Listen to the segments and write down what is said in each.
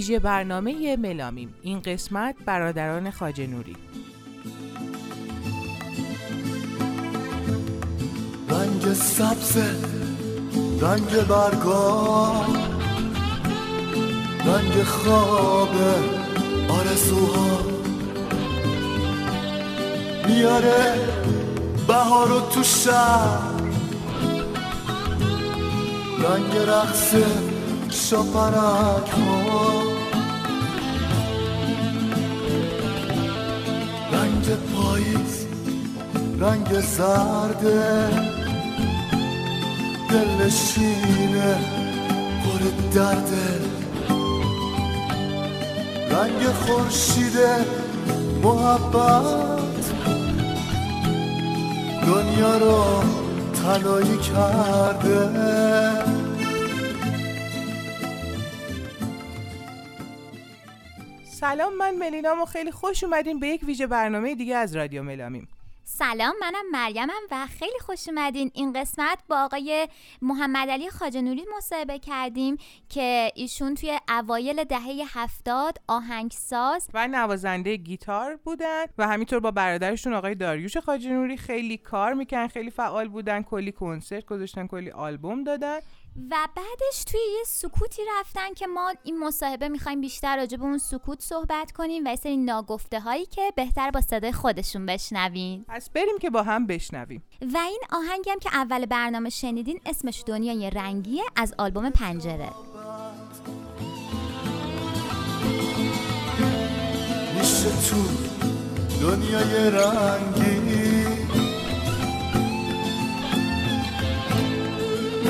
ویژه برنامه ملامیم. این قسمت برادران خاجه نوری. رنگ سبز رنگ برگا رنگ خواب آرزوها. میاره بهارو تو شهر رنگ رقص شپرک ها رنگ زرده دل شینه پر درده رنگ خورشید محبت دنیا رو تلایی کرده. سلام من ملینام و خیلی خوش اومدین به یک ویژه برنامه دیگه از رادیو ملامیم سلام منم مریمم و خیلی خوش اومدین. این قسمت با آقای محمد علی خاجنوری مصاحبه کردیم که ایشون توی اوایل دهه هفتاد آهنگساز و نوازنده گیتار بودن و همینطور با برادرشون آقای داریوش خاجنوری خیلی کار می‌کنن خیلی فعال بودن کلی کنسرت گذاشتن کلی آلبوم دادن. و بعدش توی یه سکوتی رفتن که ما این مصاحبه می‌خوایم بیشتر راجع به اون سکوت صحبت کنیم و سری ناگفته هایی که بهتر با صدای خودشون بشنوین. پس بریم که با هم بشنویم. و این آهنگم که اول برنامه شنیدین اسمش دنیای رنگیه از آلبوم پنجره. میشه تو دنیای رنگی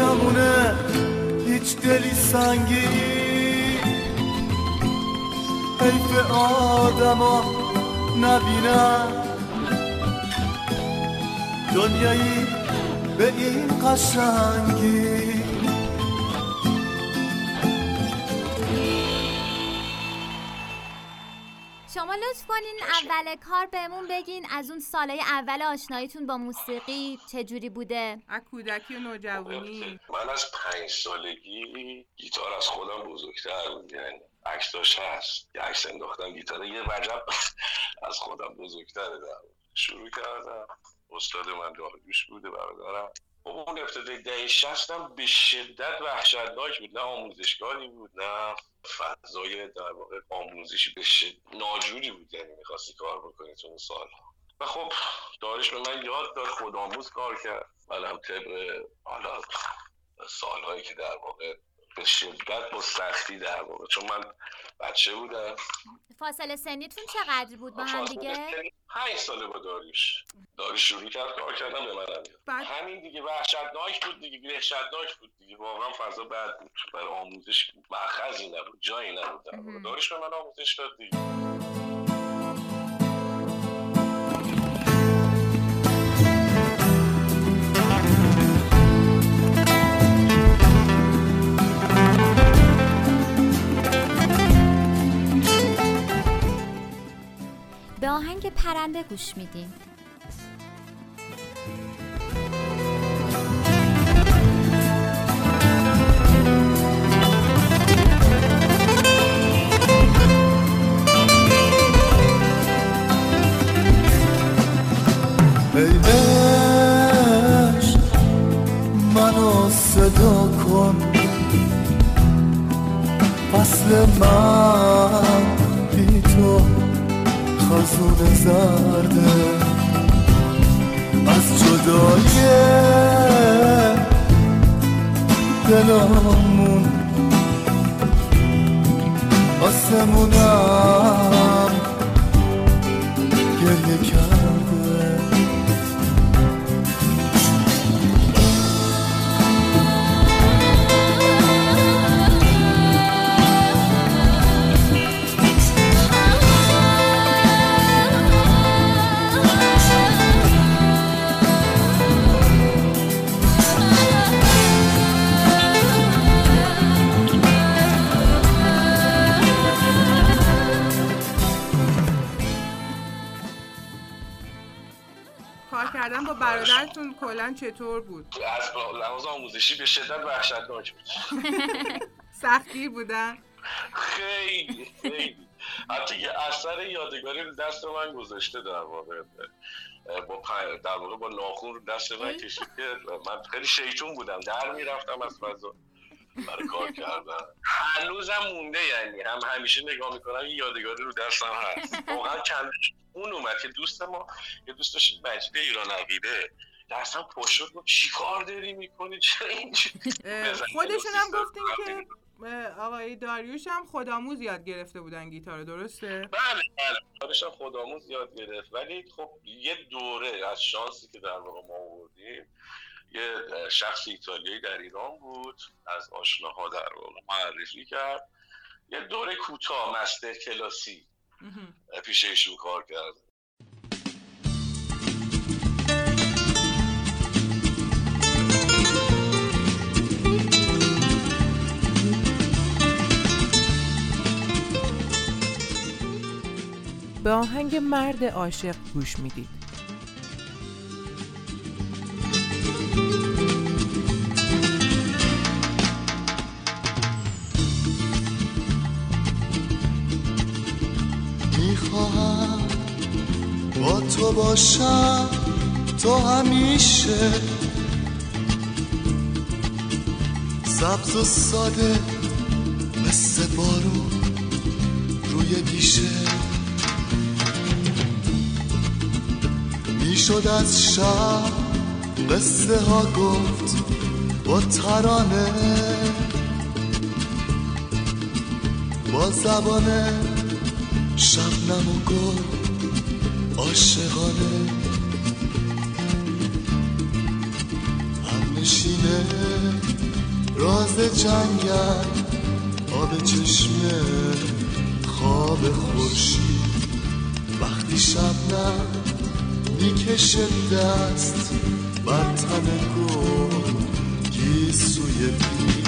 نمونه هیچ دلی سنگی حیف آدما نبینم دنیایی به این قشنگی لطف کنین اول کار بهمون بگین از اون سالهای اول آشناییتون با موسیقی چجوری بوده؟ از کودکی و نوجوانی. من از پنج سالگی گیتار از خودم بزرگتر بود یعنی عکساش هست. یه عکس انداختم گیتار یه وجب از خودم بزرگتره در شروع کردم. استاد من داریوش بوده برادرم. اون ابتدای دهه شستم به شدت وحشتناک بود. نه آموزشگاهی بود نه فضای در واقع آموزشی. به شد ناجوری بود یعنی می‌خواستی کار بکنی تو اون سالها. و خب دارش به من یاد داد خودآموز کار کرد. منم طبق حالا سالهایی که در واقع به شدت با سختی در واقع چون من بچه بودم. فاصله سنیتون چقدر بود با هم دیگه؟ پنج ساله با داریوش. داریوش شروع کرد کار کردم به من بعد- همین دیگه وحشتناک بود دیگه وحشتناک بود دیگه. واقعا فضا بد بود. برای آموزش مأخذی نبود جایی نبود. داریوش به من آموزش داد دیگه. به آهنگ پرنده گوش میدیم. زرده از جدای دلمون آسمونم برادرتون کلا چطور بود؟ از لحاظ آموزشی به شدت وحشتناک بود. سختی بودن؟ خیلی خیلی. حتی یه اثر یادگاری دست من گذاشته در واقع. با در واقع با ناخون رو دست من کشید که من خیلی شیطون بودم. در می‌رفتم از فضا. برای کار کردن. هنوزم مونده یعنی. هم همیشه نگاه می‌کنم این یادگاری رو دستم هست. واقعا اون اومد که دوست ما یه دوست داشت مجید ایران عقیده. دستم پشت شد. گفت چیکار داری می‌کنی؟ چرا. خودشون هم گفتین که آقای داریوش هم خودآموز یاد گرفته بودن گیتار درسته؟ بله بله. کارشم خودآموز یاد گرفت. ولی خب یه دوره از شانسی که در واقع ما آوردیم یه شخص ایتالیایی در ایران بود از آشناها در واقع معرفی کرد. یه دوره کوتاه مستر کلاسی. پیش ایشون کار کرد. به آهنگ مرد عاشق گوش می‌دید. باشم تو همیشه. سبز و ساده مثل بارون روی دیشه می‌شد از شب قصه ها گفت با ترانه. با زبانه شبنم و گل عاشقانه. هم نشینه راز جنگل آب چشمه خواب خورشید. وقتی شبنم می‌کشه دست بر تن گل گیسوی بید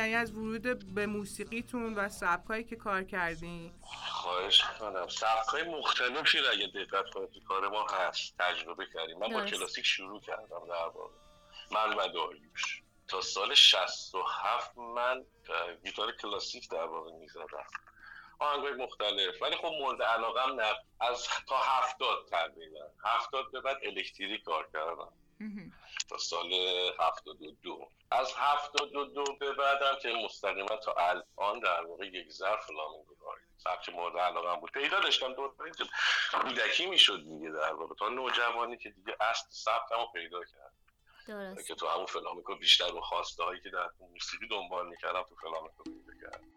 یعنی از ورود به موسیقیتون و سبکایی که کار کردین؟ خواهش کنم سبکای مختلفی رو اگه دقت کنید تو کار ما هست. تجربه کردیم. من با. کلاسیک شروع کردم در واقع. من و داریوش. تا سال 67 من گیتار کلاسیک در واقع می‌زدم. آهنگای مختلف. ولی خب مورد علاقم نه از تا هفتاد تقریبا. هفتاد به بعد الکتریک کار کردم. تا سال 72 از 72 به بعدم که مستقیما تا الان در واقع یک ظرف فلامنگو کاری سبک مورد علاقم بود. پیدا داشتم دور که کودکی می‌شد دیگه در واقع. تا نوجوانی که دیگه اصل سبکمو پیدا کرد. درست. که تو همون فلامنکو بیشتر رو خواسته هایی که در موسیقی دنبال می‌کردم تو فلامنکو پیدا کردم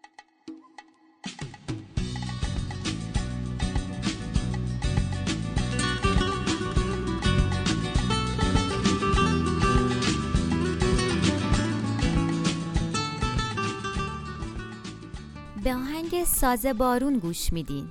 به آهنگ ساز بارون گوش میدین.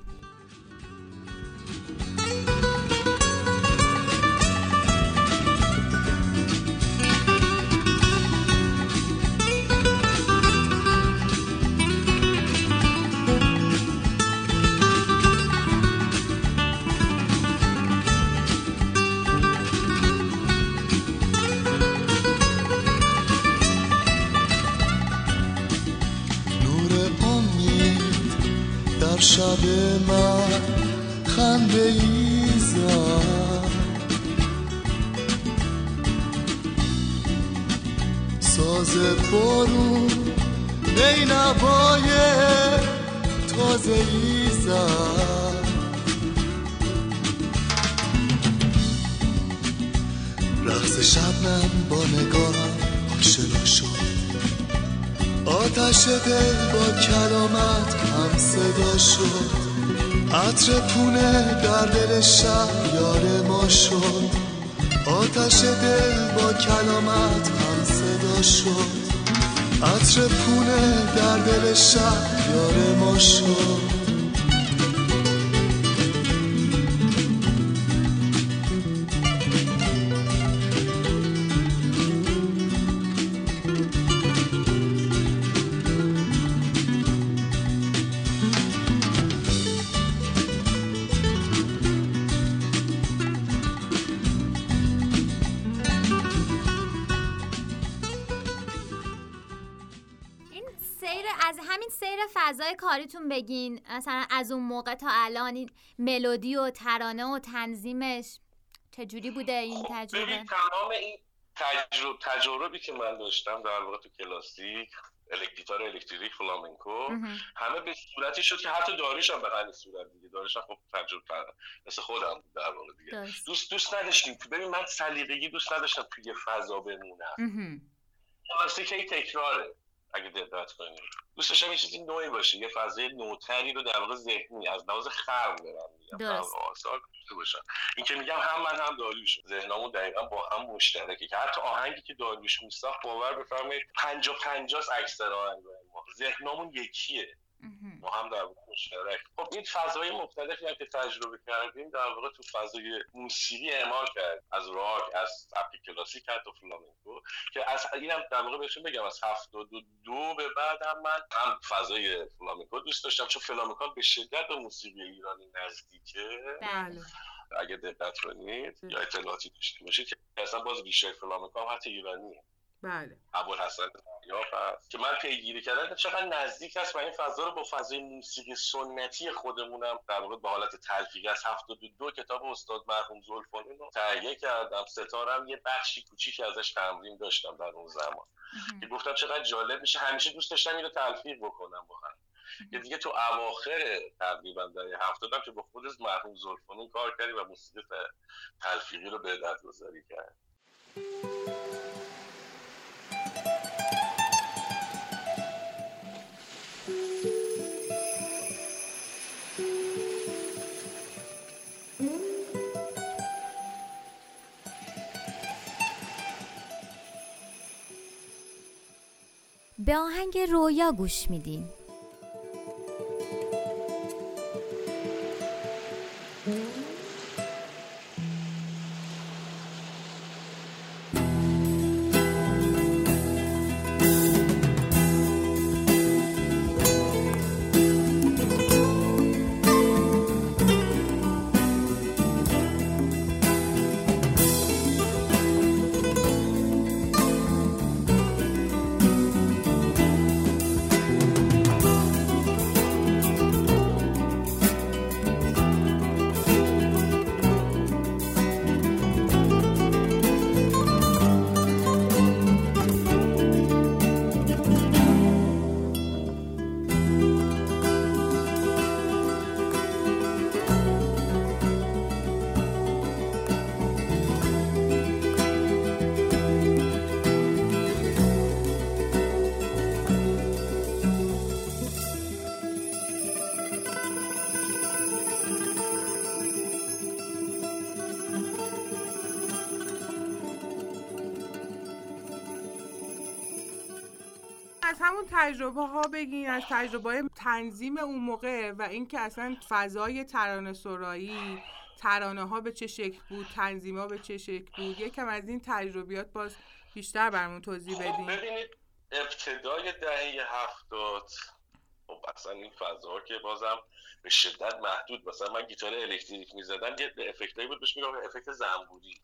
شب من خنده ای زد. ساز بارون نی نوای تازه ای زد. رقص شبنم با نگاهم آشنا شد. آتش دل با کلامت هم صدا شد. عطر پونه در دل شب یار ما شد. آتش دل با کلامت هم صدا شد. عطر پونه در دل شب یار ما شد. کاریتون بگین مثلا از اون موقع تا الان این ملودی و ترانه و تنظیمش چجوری بوده این خب، تجربه؟ تمام این تجربه تجربی که من داشتم در واقع تو کلاسیک الکتریکار الکتریک فلامنکو. همه به صورتی شد که حتی داریش هم به همین صورت دیگه. داریش هم خب تجربه مثل خودم بود در واقع دیگه. درست. دوست دوست نداشتیم. ببین من سلیقگی دوست نداشتم توی فضا بمونم. کلاسیک تکراره. اگه دقت کنید دوست داشتم یه چیزی نوعی باشه یه فضای نوتری رو در واقع ذهنی از لحاظ خلق دارم میگم. آثار این که میگم هم من هم داریوش ذهنمون دقیقا با هم مشترکه. که حتی آهنگی که داریوش میساخت باور بفرمایید 50 50 اکثر آهنگای ما. ذهنمون یکیه. ما هم در واقع مشترک. خب این فضای مختلفی هم که تجربه کردیم در واقع تو فضای موسیقی اعمال کرد. از راک از سبک کلاسیک حتی فلامنکو که از اینم در واقع بهشون بگم از 72 به بعد هم من هم فضای فلامنکو دوست داشتم چون فلامنکو به شدت به موسیقی ایرانی نزدیکه. بله. بله اگه دقت کنید یا اطلاعاتی داشته باشید که اصلا باز ریشه فلامنکو هم حتی ایرانیه. بله. ابوالحسن هست. که من پیگیری کردم چقدر نزدیک است و این فضا رو با فضای موسیقی سنتی خودمونم در واقع به حالت تلفیقی از 72 کتاب استاد مرحوم زلفانی رو تهیه کردم. ستارم یه بخشی کوچیکی ازش تمرین داشتم در اون زمان. که گفتم چقدر جالب میشه همیشه دوست داشتم اینو تلفیق بکنم با هم که دیگه تو اواخر تقریبا در هفتادم که با خود مرحوم زلفانی کار کردیم و موسیقی تلفیقی رو به گذاری کرد به آهنگ رویا گوش میدین. تجربه ها بگین از تجربه های تنظیم اون موقع و اینکه اصلا فضای ترانه سرایی ترانه ها به چه شکل بود تنظیم ها به چه شکل بود یکم از این تجربیات باز بیشتر برمون توضیح خب بدین ببینید ابتدای دهه هفتاد خب اصلا این فضا که بازم به شدت محدود مثلا من گیتار الکتریک می‌زدم یه افکتایی بود بهش میگم افکت زنبوری.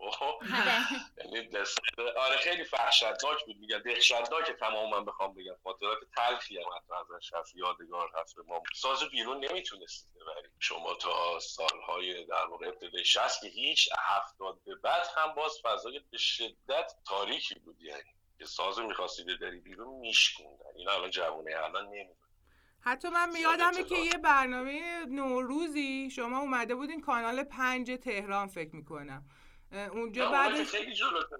یعنی دست آره خیلی وحشتناک بود. میگم دهشتناک تمام من بخوام بگم. خاطرات تلخی هم حتی ازش هست یادگار هست به ما. ساز بیرون نمی‌تونستید ببرید. شما تا سالهای در واقع ابتدای 60 که هیچ هفتاد به بعد هم باز فضای به شدت تاریکی بود. یعنی که ساز می‌خواستید ببری بیرون میشکوندن. این الان جوونه الان نمی‌دونن. حتی من یادمه که. یه برنامه نوروزی شما اومده بودین کانال پنج تهران فکر می‌کنم. اونجا بعدش خیلی جلوتره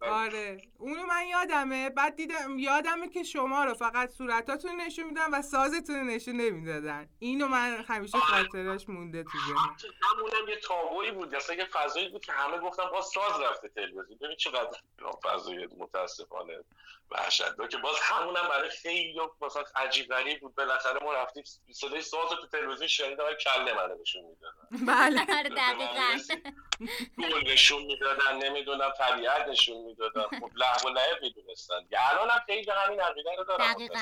آره. اونو من یادمه. بعد دیدم یادمه که شما رو فقط صورتاتون نشون میدن و سازتون رو نشون نمی‌دادن. اینو من همیشه خاطرش مونده تو ذهنم. همونم یه تابویی بود. اصلا یه فضایی بود که همه گفتن باز ساز رفته تلویزیون. ببین چقدر فضای متاسفانه وحشتناک. که باز همونم برای خیلی مثلا عجیب غریب بود. بالاخره ما رفتیم صدای ساز تو تلویزیون شنیدم کله منو نشون می‌دادن. بله. آره دقیقاً. نشون می‌دادن نمی‌دونم طبیعت نشون می‌دادن. خب لحو و لعب می‌دونستن. الان هم خیلی همین عقیده رو دارن دقیقاً.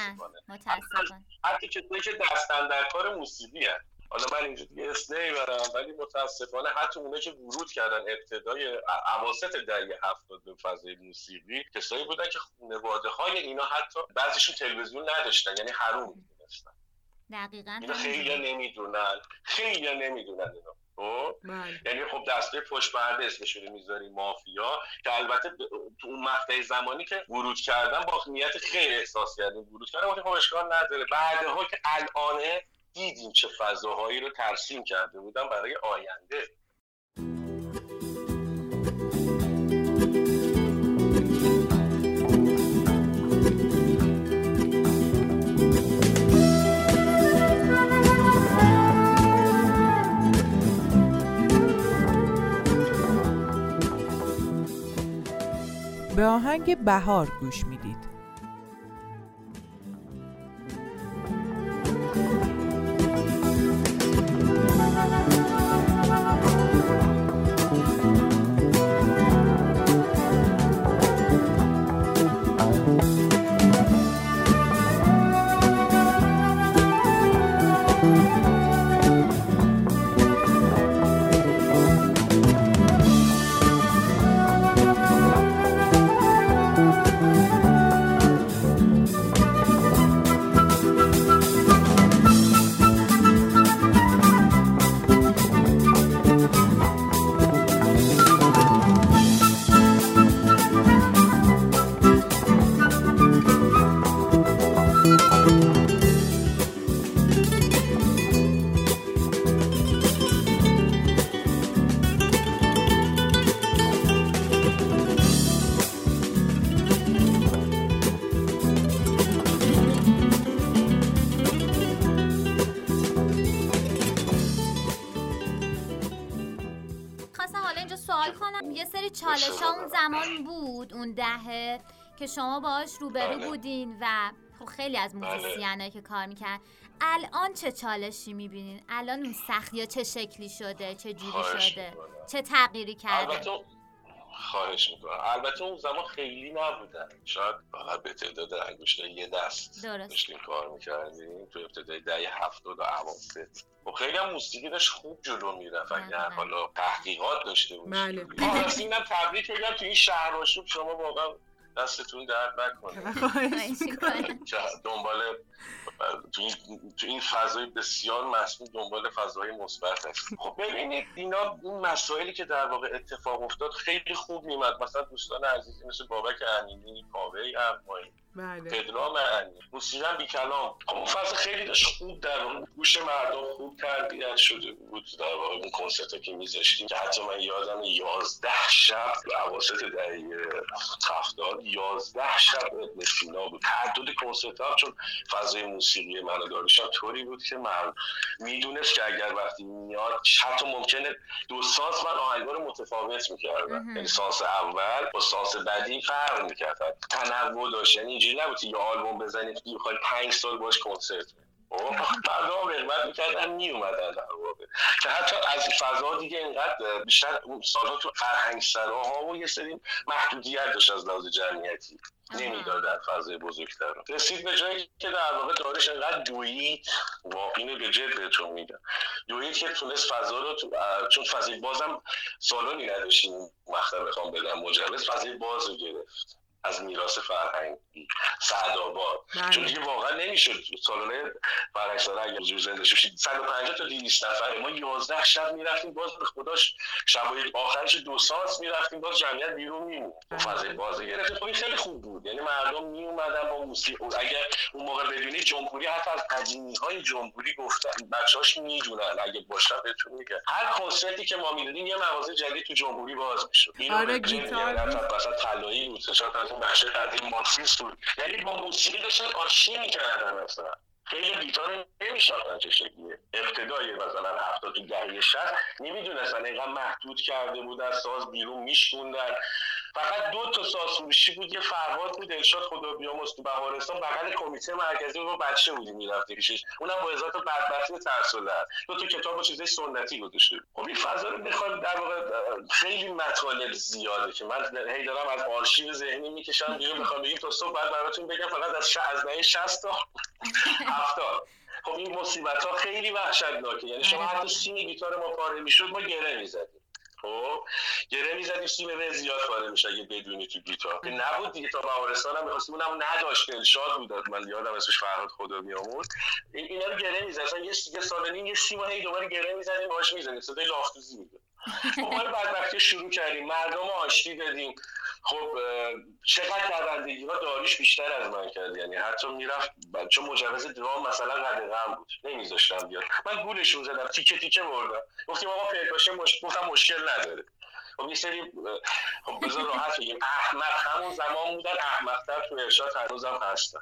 متاسفانه. حتی کسایی که دستن در کار موسیقی هست. حالا من اینجا دیگه اسم نمی‌برم ولی متاسفانه حتی اونایی که ورود کردن ابتدای عواسط دهه هفتاد به فضای موسیقی کسایی بودن که خانواده های اینا حتی بعضیشون تلویزیون نداشتن یعنی حروم می‌دونستن. دقیقا خیلی نمی‌دونن. خیلی نمی‌دونن اینو. خب؟ بله. یعنی خب دسته پشت پرده اسمشون رو می‌ذاری مافیا که البته تو اون مقطع زمانی که ورود کردن با نیت خیلی احساس کردیم ورود کردن وقتی خب اشکال نداره. بعدها که الانه دیدیم چه فضاهایی رو ترسیم کرده بودن برای آینده. به آهنگ بهار گوش می‌دید. که شما باهاش روبرو بله. بودین و خب خیلی از بله. موزیسینایی که کار می‌کرد الان چه چالشی می‌بینین الان اون سختی ها چه شکلی شده چه جوری شده می‌کنم. چه تغییری کرده البته خواهش می‌کنم البته اون زمان خیلی نبودن شاید فقط به تعداد انگشت یه دست درست. داشتیم کار می‌کردیم تو ابتدای دهه هفتاد و اواسط خب خیلی هم موسیقی داشت خوب جلو می‌رفت اگر بله. حالا تحقیقات داشته بله. باشیم آه، راستی اینم تبریک بگم تو این شهر و شما واقعا دستتون درد نکنه. دنبال تو این, تو این فضای بسیار مسئول دنبال فضای مثبت هست. خب ببینید اینا این مسائلی که در واقع اتفاق افتاد خیلی خوب میمد مثلا دوستان عزیزی مثل بابک امینی کاوه ارمایی بله. پدرام امینی موسیقی بی کلام اون خیلی داشت خوب در گوش مردم خوب تربیت شده بود در واقع اون کنسرت که میذاشتیم. که حتی من یادم یازده شب اواسط دهه هفتاد یازده شب ابن سینا بود. تعدد کنسرت ها چون فضای موسیقی من هم طوری بود که من می‌دونست که اگر وقتی میاد حتی ممکنه دو سانس من آهنگا رو متفاوت می‌کردم. یعنی سانس اول با سانس بعدی فرق می‌کرد. تنوع داشت. یعنی اینجوری نبود که یه آلبوم بزنید که بخواید پنج سال باش کنسرت بدید. خب مردم رغبت می‌کردن میومدن در واقع که حتی از فضا دیگه اینقدر بیشتر اون سالها تو فرهنگسراها و یه سری محدودیت داشت از لحاظ جمعیتی. نمی‌دادن فضای بزرگتر. رسید به جایی که در واقع دارش انقدر دوید و اینو به جد بهتون میگم دوید که تونست فضا رو تو چون فضای بازم سالونی نداشتیم مقطع بخوام بدم مجوز فضای باز رو گرفت. از میراث فرهنگی سعدآباد. بله. چون دیگه واقعا نمی‌شد. سالن فرهنگسرا اگه حضور زنده شد. 150 تا 200 نفره. ما 11 شب می‌رفتیم باز به خداش شبای آخرش دو ساعت می‌رفتیم باز جمعیت بیرون میمون. فضای باز گرفت خب این خیلی خوب بود. یعنی مردم می اومدن با موسیقی. اگر اون موقع ببینید جمهوری حتی از قدیمی های جمهوری گفتن. بچه‌هاش می‌دونن. اگه باشن بهتون میگن هر کنسرتی که ما می‌دادیم یه مغازه جدید تو جمهوری باز می‌شد. اینو آره، گیتار. مثلا طلایی بود. اون بخش قدیم مارکسیست بود. یعنی با موسیقی داشتن آشتی می‌کردن مثلا خیلی گیتار نمیشناختن چه شکلیه. ابتدای مثلا هفتاد تو دهه شست نمی‌دونستن اینقدر محدود کرده بودن ساز بیرون میشکوندن. فقط دو تا ساز فروشی بود؟ یه فرهاد بود ارشاد خدا بیامرز تو بهارستان. بغل کمیته مرکزی رو بچه بودیم می‌رفتی پیشش. اونم با ازات بدبختی ترسولن دو تا کتاب و چیزای سنتی گذاشته. خب این فضا رو می‌خواد در واقع خیلی مطالب زیاده که من هی دارم از آرشیو ذهنی می‌کشم. بیرون می‌خوام بگیم تا صبح بعد براتون بگم فقط از. از دهه 60 تا 70 خب این مصیبت ها خیلی وحشتناکه. یعنی شما حتی سیم گیتار ما پاره می‌شد ما گره می‌زدیم. خب گره می‌زدیم سیم زیاد پاره میشه اگه بدونی تو گیتار. که نبود دیگه تا مهارستان هم می‌خواستیم اونم نداشت دلشاد بود من یادم اسمش فرهاد خدا میامون این اینا رو گره می‌زد. اصلا یه سال نیم یه سیم هی دوباره گره می‌زدیم باهاش می‌زدیم. صدای لافتوزی میده ما بدبختی شروع کردیم. مردم آشتی دادیم. خب چقدر دوندگی ها داریش بیشتر از من کرد. یعنی حتی می‌رفت چون مجوز درام مثلا قدغن بود. نمیذاشتم بیاد. من گولشون زدم تیکه تیکه بردم. گفتیم آقا پرکاشه مش... گفتم مشکل نداره. خب یه سری خب بذار راحت بگیم. احمق همون زمان بودن احمقتر تو ارشاد هنوزم هستن.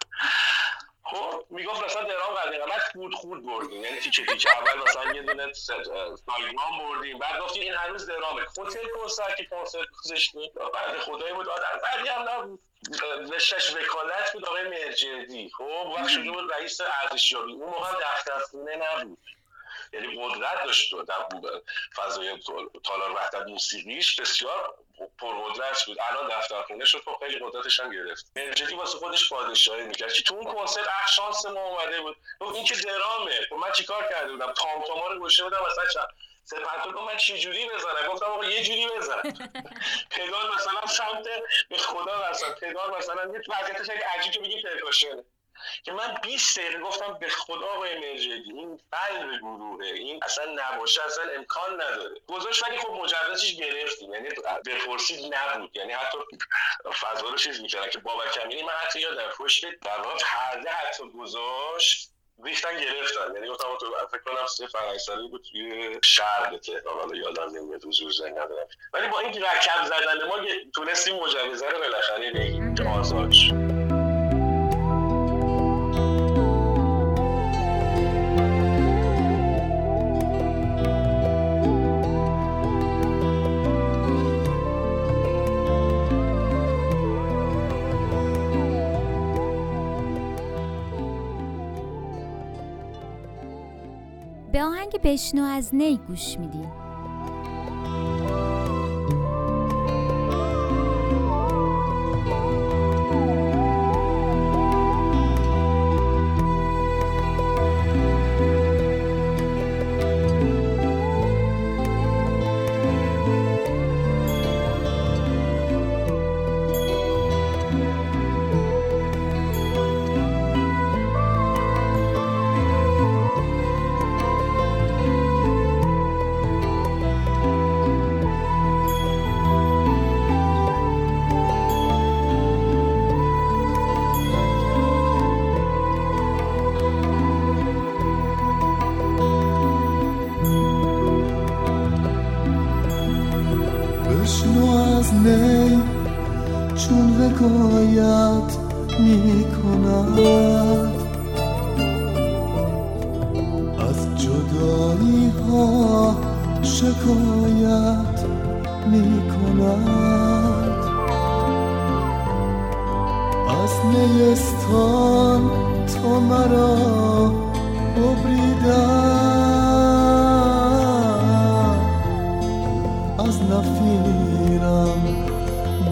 خب می‌گفت مثلا درام قدیم بعد خود خود بردیم. یعنی تیکه تیکه اول مثلا یه دونه سایگان بردیم. بعد گفتیم این هنوز درامه هتل کنسرت که کنسرت گذاشتیم بعد خدایی بود. آدم بعدی هم نبود رشتش وکالت بود آقای مرجدی خب وقت شده بود رئیس ارزشیابی. اون موقع دفتر خونه نبود. یعنی قدرت داشت فضای تالار وحدت موسیقیش بسیار پرقدرت بود. الان دفتر خونه شد خب خیلی قدرتش هم گرفت. مرجدی واسه خودش پادشاهی می‌کرد. که تو اون کنسرت شانس ما اومده بود. این که درامه. خب من چیکار کرده بودم؟ تام تاما رو گوشه بودم مثلا چند سپرتو من چه جوری بزنم؟ گفتم آقا یه جوری بزن. پدال مثلا سمت به خدا مثلا پدال مثلا یه وضعیتش اگه عجیب که بگی پرکاشنه که من 20 دقیقه گفتم به خدا آقای مرجدی این قلب گروهه این اصلا نباشه اصلا امکان نداره. گذاشت ولی خب مجوزش گرفتیم یعنی بپرسید نبود. یعنی حتی فضا رو چیز می‌کردن که بابا کمینی من حتی یادم پشت در پرده حتی گذاشت ریختن گرفتن. یعنی گفتم تو فکر کنم سه فرنگ بود توی شهر تهران. حالا یادم نمیاد حضور زنگ ندارم. ولی با این رکب زدن ما تونستیم مجوزه رو بالاخره بگیم که آزاد شد. آهنگ بشنو از نی گوش میدیم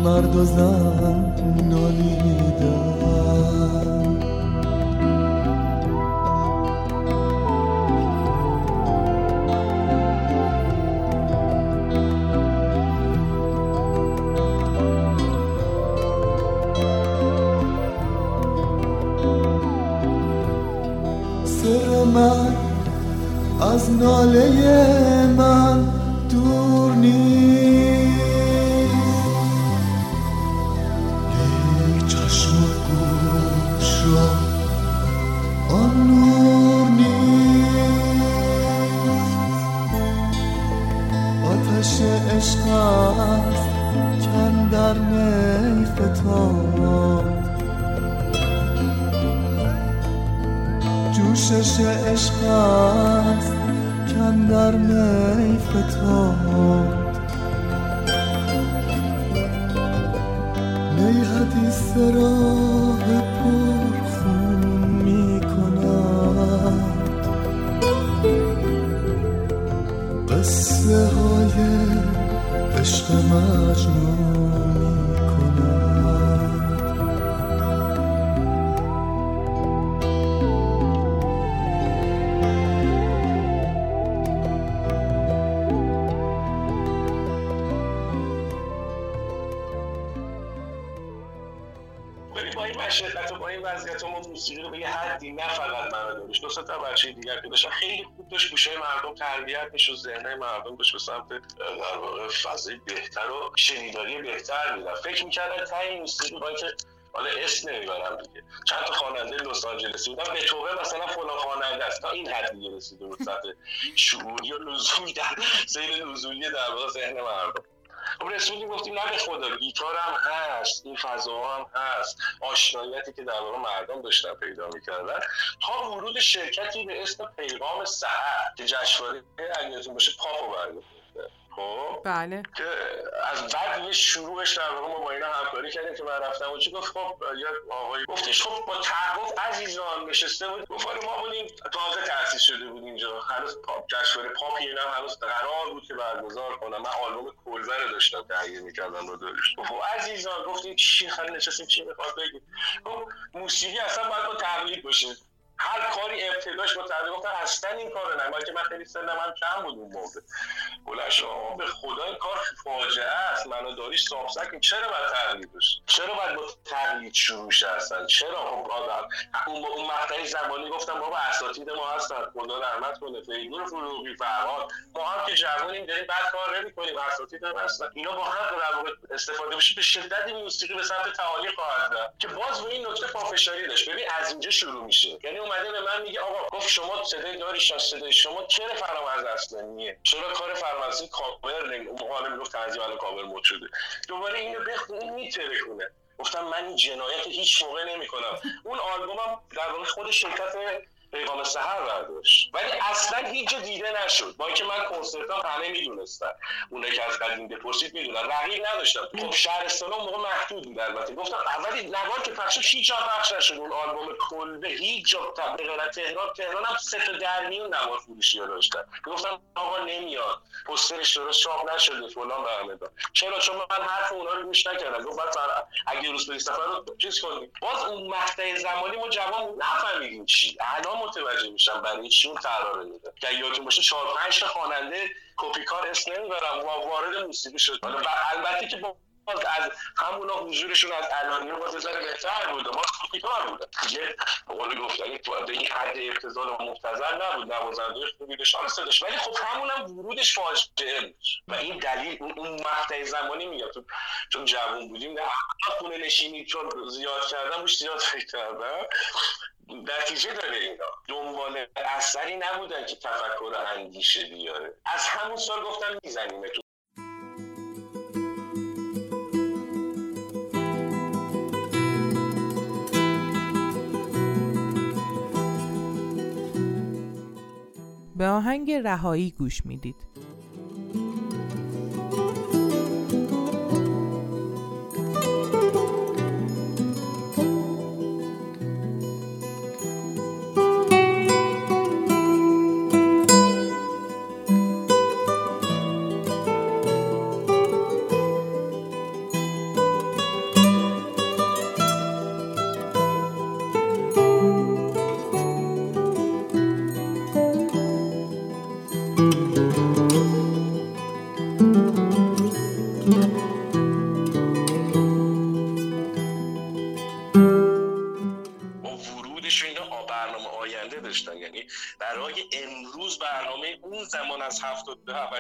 مرد و زن نالیدن سر من از ناله من آتش عشق است کم در می فتاد می حدیث راه پرخون می کند. قصه های که داشتن خیلی خوب داشت گوشه مردم تربیت میشه و ذهنه مردم داشت به سمت در واقع فضای بهتر و شنیداری بهتر میدن فکر می‌کردن تای موسیقی که حالا اسم نمی‌برم دیگه. چند تا خواننده لس آنجلسی بودن. به توبه مثلا فلان خواننده است. تا این حد دیگه رسیده بود سطح شعوری و نزولی در سیر نزولی در واقع ذهن مردم. خب رسولی گفتیم نه به خدا گیتار هم هست این فضا هم هست. آشناییتی که در واقع مردم داشتن پیدا می‌کردن. تا ورود شرکتی به اسم پیغام سحر که جشنواره اگه باشه پاپو برگزار. خب. بله. که از بعد شروعش در واقع ما با اینا همکاری کردیم که من رفتم و چی گفت خب یا آقای گفتش خب با تعهد عزیزان نشسته بود. گفت آره ما بودیم تازه تأسیس شده بود اینجا. هنوز پاپ جشنواره پاپ اینا هنوز قرار بود که برگزار کنم. من آلبوم کلبر رو داشتم تهیه می‌کردم رو دارش گفت عزیزان گفتیم چی؟ خیلی نشستیم چی می‌خواد بگید گفت موسیقی اصلا باید با تقلید باشه. هر کاری ابتداش با تقلید گفتن اصلا این کارو نه که من خیلی سنم هم کم بود اون موقع. شما به خدا این کار فاجعه است. منو داریش سابسک چرا باید تقلید بشه؟ چرا باید با تقلید شروع شه اصلا؟ چرا؟ خب آدم. اون اون مقطعی زمانی گفتم بابا اساتید ما هستن. خدا رحمت کنه. فیدور فروغی فرهاد. ما هم که جوونیم داریم بعد کار نمی‌کنیم. اساتید هم هستن. اینا با هم در واقع استفاده بشه به شدت موسیقی به سمت تعالی خواهد رفت. که باز به این نکته پافشاری داشت. ببین از اینجا شروع میشه. یعنی اومده به من میگه آقا گفت شما صدای داریش صدای شما؟ چرا فرامرز اصلانیه چرا کار فرامرزی کاور نمی اون موقع می‌گفت تنظیم الان کاور مود شده دوباره اینو بخون میتره کنه گفتم من این جنایت هیچ موقع نمی‌کنم. اون آلبومم در واقع خود شرکت پیغام سهر برداشت ولی اصلا هیچ جا دیده نشد. با اینکه من کنسرتام همه می‌دونستن. اونایی که از قدیم بپرسید می‌دونن. رقیب نداشتم خب شهرستان موقع محدود بود البته. گفتم اولی نوار که پخش هیچ جا پخش نشد. اون آلبوم کلبه هیچ جا به غیر تهران. تهران هم سه تا در میون نوار فروشی داشتن. گفتم آقا نمیاد. پسترش درست چاپ نشده. فلان به همه چرا؟ چون من حرف اونا رو گوش نکردم. گفت بعد اگه روز سفر رو چیز کنیم باز اون مقطع زمانی ما جوان نفهمیدیم چی. الان متوجه میشم برای چی اون قرار میده که یادتون باشه چهار پنج خواننده کار اسم نمی‌برم و وارد موسیقی شد. البته که از همونا حضورشون از علانیه باز بهتر بود ما کار بود دیگه قول گفتنی تو این حد ابتذال و مبتذل نبود. نوازنده خوبی به شان صداش. ولی خب همونم ورودش فاجعه بود. و این دلیل اون مقطع زمانی میاد چون جوون بودیم نه خونه نشینی چون زیاد کردم روش زیاد فکر نتیجه داره اینا. دنبال اثری نبودن که تفکر اندیشه بیاره. از همون سال گفتم می‌زنیم تو به آهنگ رهایی گوش می‌دید.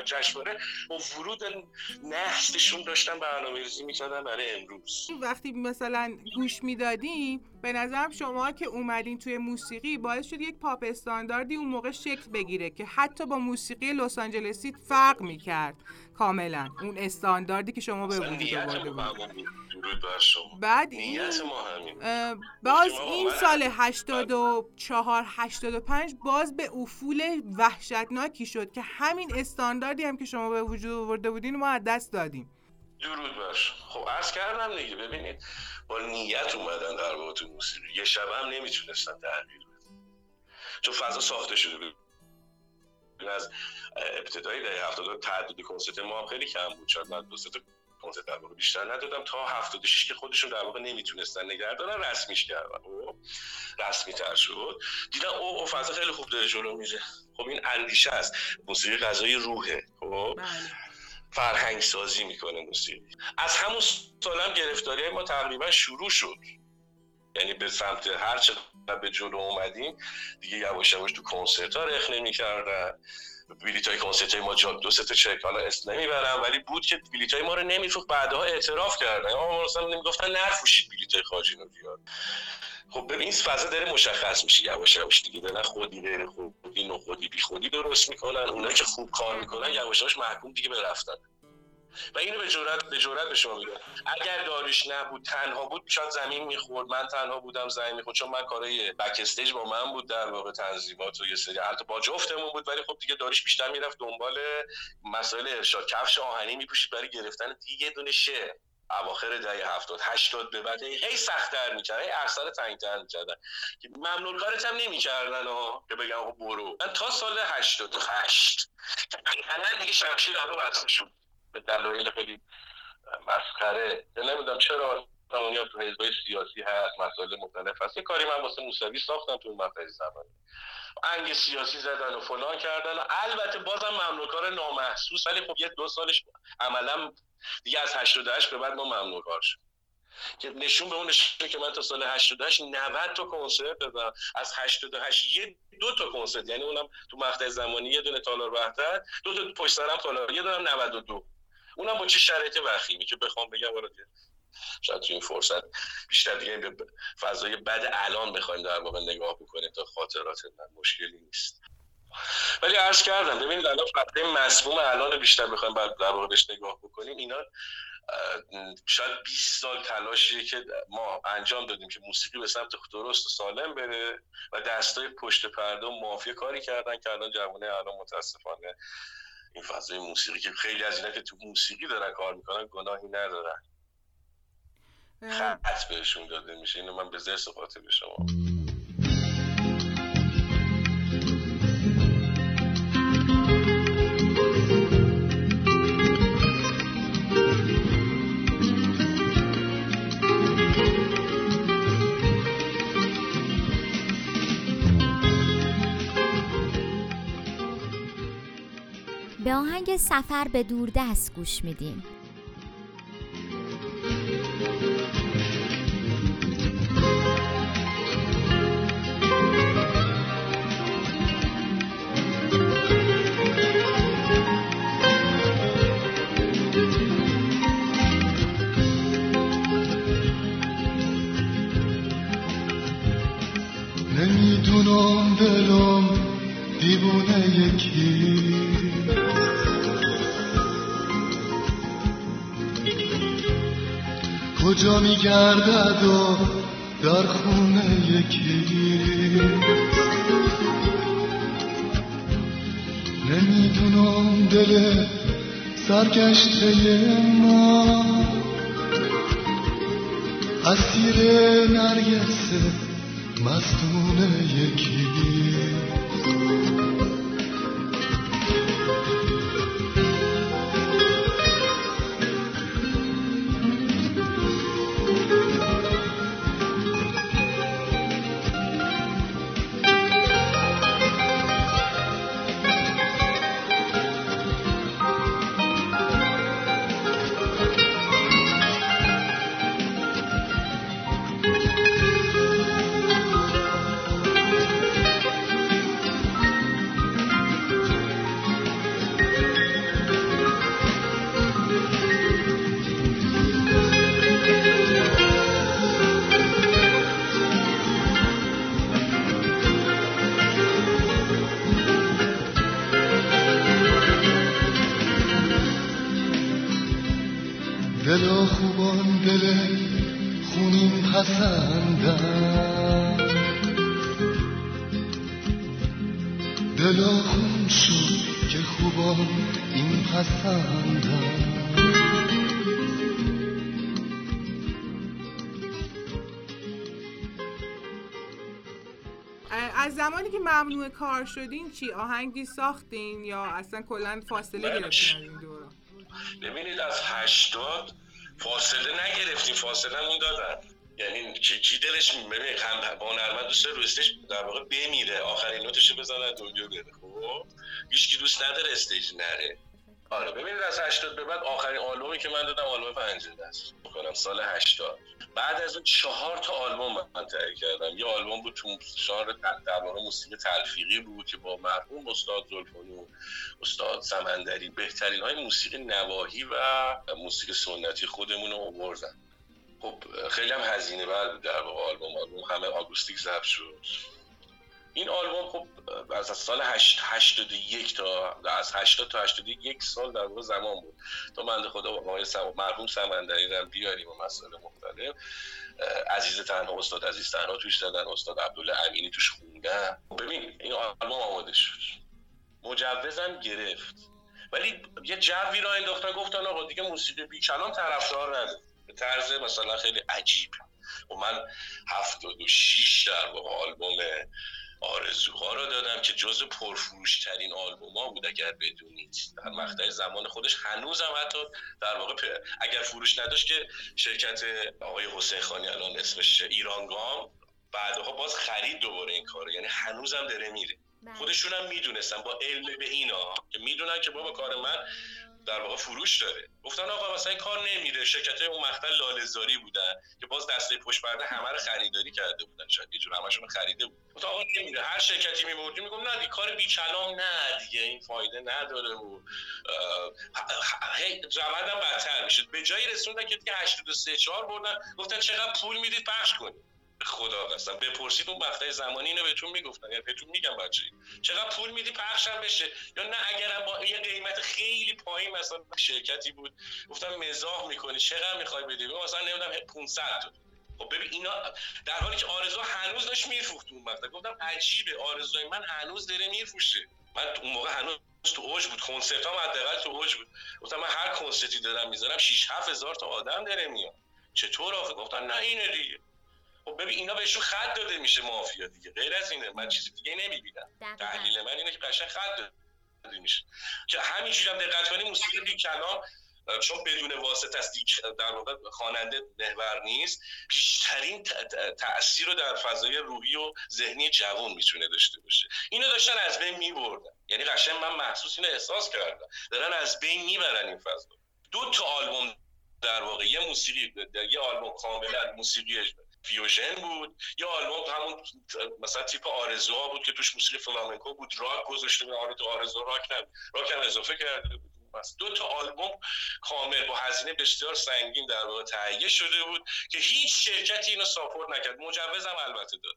جشنواره با ورود نسلشون داشتن برنامه ریزی می‌کردن برای امروز. وقتی مثلا گوش می‌دادیم به نظرم شما که اومدین توی موسیقی باعث شد یک پاپ استانداردی اون موقع شکل بگیره که حتی با موسیقی لس آنجلسی فرق می‌کرد کاملا. اون استانداردی که شما به وجود آورده بود بعد این باز این سال 84 85 باز به افول وحشتناکی شد که همین استانداردی هم که شما به وجود آورده بودین ما از دست دادیم. درود باش خب عرض کردم دیگه. ببینید با نیت اومدن در واقع تو موسیقی. یه شب هم نمی‌تونستن تغییر بدن. چون فضا ساخته شده بود. از ابتدای دهه 70 تعدد کنسرت ما خیلی کم بود. شاید من دو کنسرت در واقع بیشتر ندادم. تا 76 که خودشون در واقع نمی‌تونستن نگردن رسمیش کردن. او خب، رسمی تر شد. دیدم او, او فضا خیلی خوب داره جلو میره. خب این اندیشه است. موسیقی غذای روحه. خب بله. فرهنگ سازی می‌کنه موسیقی. از همون سالم گرفتاری ما تقریبا شروع شد. یعنی به سمت هر چه به جلو اومدیم دیگه یواش یواش تو کنسرت ها رخ نمی‌کردن. بلیط های کنسرت های ما دو سه تا چک. حالا اسم نمی‌برم ولی بود که بلیط های ما رو نمیفروخت بعدها اعتراف کردن اما مثلا نمی‌گفتن نفروشید بلیط های خاجین رو بیاد خب ببین این فضا داره مشخص میشه یواش یواش دیگه. دارن خودی غیر خودی نو خودی بی خودی درست می‌کنن. اونایی که خوب کار می‌کنن یواش یواش محکوم دیگه به رفتن. و اینو به جرات به جرات به شما میگم اگر داریش نبود تنها بود شاید زمین می‌خورد. من تنها بودم زمین می‌خورد. چون من کارای بک استیج با من بود در واقع تنظیمات و یه سری البته با جفتمون بود. ولی خب دیگه داریش بیشتر می‌رفت دنبال مسائل ارشاد. کفش آهنی میپوشید برای گرفتن دیگه دونه شعر. اواخر دهه 70 80 به بعد هی سخت‌تر می‌کردن. هی اثر تنگ‌تر می‌کردن. ممنون کارت هم نمی‌کردن که بگم آقا برو. من تا سال 88 الان دیگه شمشیر رو بسته شد به دلایل خیلی مسخره. نمی‌دونم چرا اونیا تو حزبای سیاسی هست مسائل مختلف هست. یه کاری من واسه موسوی ساختم تو مقطع زمانی. انگ سیاسی زدن و فلان کردن و البته بازم مملوکار نامحسوس. ولی خب یه دو سالش عملا دیگه از 88 به بعد ما ممنوع کار شد. که نشون به اون نشون که من تا سال 88 90 تا کنسرت دادم. از 88 یه دو تا کنسرت. یعنی اونم تو مقطع زمانی یه دونه تالار وحدت دو تا پشت سرم تالار. یه دونم 92 اونم با چه شرایط وخیمی که بخوام بگم وارد شاید تو این فرصت بیشتر دیگه به فضای بد الان بخوایم در واقع نگاه بکنیم تا خاطرات من مشکلی نیست. ولی عرض کردم ببینید الان فتره مسموم الان بیشتر بخوایم در واقع بهش نگاه بکنیم. اینا شاید 20 سال تلاشیه که ما انجام دادیم که موسیقی به سمت درست و سالم بره و دستای پشت پرده و مافیا کاری کردن که الان جوانه الان متاسفانه این فضای موسیقی که خیلی از اینا که تو موسیقی دارن کار می‌کنن گناهی ندارن. خط بهشون داده میشه. اینو من به زرس خاطر شما. آهنگ سفر به دوردست گوش میدیم. نمی‌دونم دلم دیوونه یکی. کجا میگردد و در خونه یکی نمی‌دونم دل سرگشته ما اسیر نرگس مستون یکی ممنوع کار شدین چی؟ آهنگی ساختین یا اصلا کلا فاصله گرفتین این دوران؟ ببینید از هشتاد فاصله نگرفتیم فاصله اون دادن یعنی کی دلش ببین هم هنرمند دوست روستش در واقع بمیره. آخرین نوتش بزنن دنیا بره. خب؟ هیچ کی دوست نداره استیج نره. آره ببینید از 80 به بعد آخرین آلبومی که من دادم آلبوم پنجره است بکنم سال 80 بعد از اون چهار تا آلبوم من تهیه کردم. یه آلبوم بود تو شهر در واقع موسیقی تلفیقی بود که با مرحوم استاد زلفانی استاد سمندری بهترین های موسیقی نواهی و موسیقی سنتی خودمون رو آوردن. خب خیلی هم هزینه بر بود در واقع آلبوم. آلبوم همه آگوستیک ضبط شد. این آلبوم خب از سال 81 تا از 80 تا 81 یک سال در واقع زمان بود. تا من خدا آقای سم... مرحوم سمندری رو بیاریم و مسائل مختلف. عزیز تنها استاد عزیز تنها توش دادن استاد عبدالله امینی توش خوندن. ببین این آلبوم آماده شد. مجوزم گرفت. ولی یه جوی را انداختن گفتن آقا دیگه موسیقی بی کلام طرفدار نده. به طرز مثلا خیلی عجیب. و من 76 در واقع آلبوم آرزوها رو دادم که جز پرفروش ترین آلبوم ها بود اگر بدونید در مقطع زمان خودش هنوزم حتی در واقع اگر فروش نداشت که شرکت آقای حسین خانی الان اسمش ایرانگام بعدها باز خرید دوباره این کارو. یعنی هنوزم داره میره. بله. خودشون هم می‌دونستن با علم به اینا که می‌دونن که بابا کار من در واقع فروش داره. گفتن آقا مثلا این کار نمیره. شرکت اون مقطع لاله‌زاری بودن که باز دسته پشت پرده همه رو خریداری کرده بودن. شاید یه جور همشون خریده بود. گفت آقا نمیره. هر شرکتی میبردی میگم نه دیگه کار بی کلام نه دیگه. این فایده نداره و روندم بدتر میشه به جایی رسوندن که دیگه 83 4 بردن. گفتن چقدر پول می‌دید پخش کنید. خدا قسم بپرسید اون وقتای زمانی اینو بهتون می‌گفتن یعنی بهتون میگم بچه چقدر پول میدی پخشم بشه؟ یا نه اگرم با یه قیمت خیلی پایین مثلا شرکتی بود گفتم مزاح می‌کنی چقدر می‌خوای بدی؟ مثلا نمی‌دونم 500 خب ببین اینا در حالی که آرزو هنوز داشت میفروخت اون وقت گفتم عجیبه آرزوی من هنوز داره میفروشه. من اون موقع هنوز تو اوج بود کنسرت هم حداقل تو اوج بود. گفتم من هر کنسرتی دارم می‌ذارم 6 7 هزار تا آدم داره میاد. چطور آخه؟ گفتن نه اینه دیگه. خب ببین اینا بهشون خط داده میشه مافیا دیگه. غیر از اینه. من چیزی دیگه نمی‌بینم. تحلیل من اینه که قشنگ خط داده میشه. که همینجوری هم دقت کنی موسیقی بی کلام چون بدون واسطه است در واقع خواننده محور نیست. بیشترین تاثیر رو در فضای روحی و ذهنی جوان می‌تونه داشته باشه. اینو داشتن از بین میبردن. یعنی قشنگ من محسوس اینو احساس کردم. دارن از بین می‌برن این فضا. دو تا آلبوم در واقع. یه موسیقی یه آلبوم کاملا موسیقی fusion بود. یا آلبوم همون مثلا تیپ آرزوها بود که توش موسیقی فلامنکو بود. راک گذاشته بود. تو آرزو راک نبود. راک هم اضافه کرده بود. دو تا آلبوم کامل با هزینه بسیار سنگین در واقع تهیه شده بود که هیچ شرکتی اینو support نکرد. مجوزم البته داد.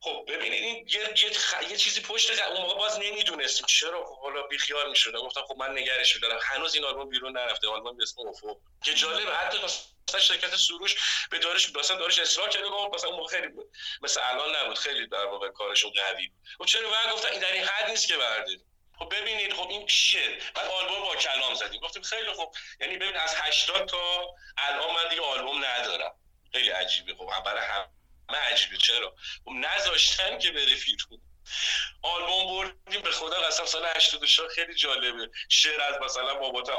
خب ببینید این یه, یه, یه چیزی پشت اون موقع باز نمی‌دونستیم چرا خب حالا بی خیال می‌شدم. گفتم خب من نگرش میدارم. هنوز این آلبوم بیرون نرفته. آلبوم به اسم اوفو. که جالبه حتی مثلا شرکت سروش به دارش مثلا دارش اصرار کرده گفت مثلا اون خیلی بود مثلا الان نبود. خیلی در واقع کارشون قوی خب چرا؟ بعد گفتن این در این حد نیست که برده خب ببینید خب این چیه؟ بعد آلبوم با کلام زدیم. گفتیم خیلی خوب یعنی ببین از 80 تا الان من دیگه آلبوم ندارم. خیلی عجیبه. خب برای همه عجیبه. چرا؟ خب نذاشتن که بره بیرون. آلبوم بردیم به خدا قسم سال 84 خیلی جالبه. شعر از مثلا بابات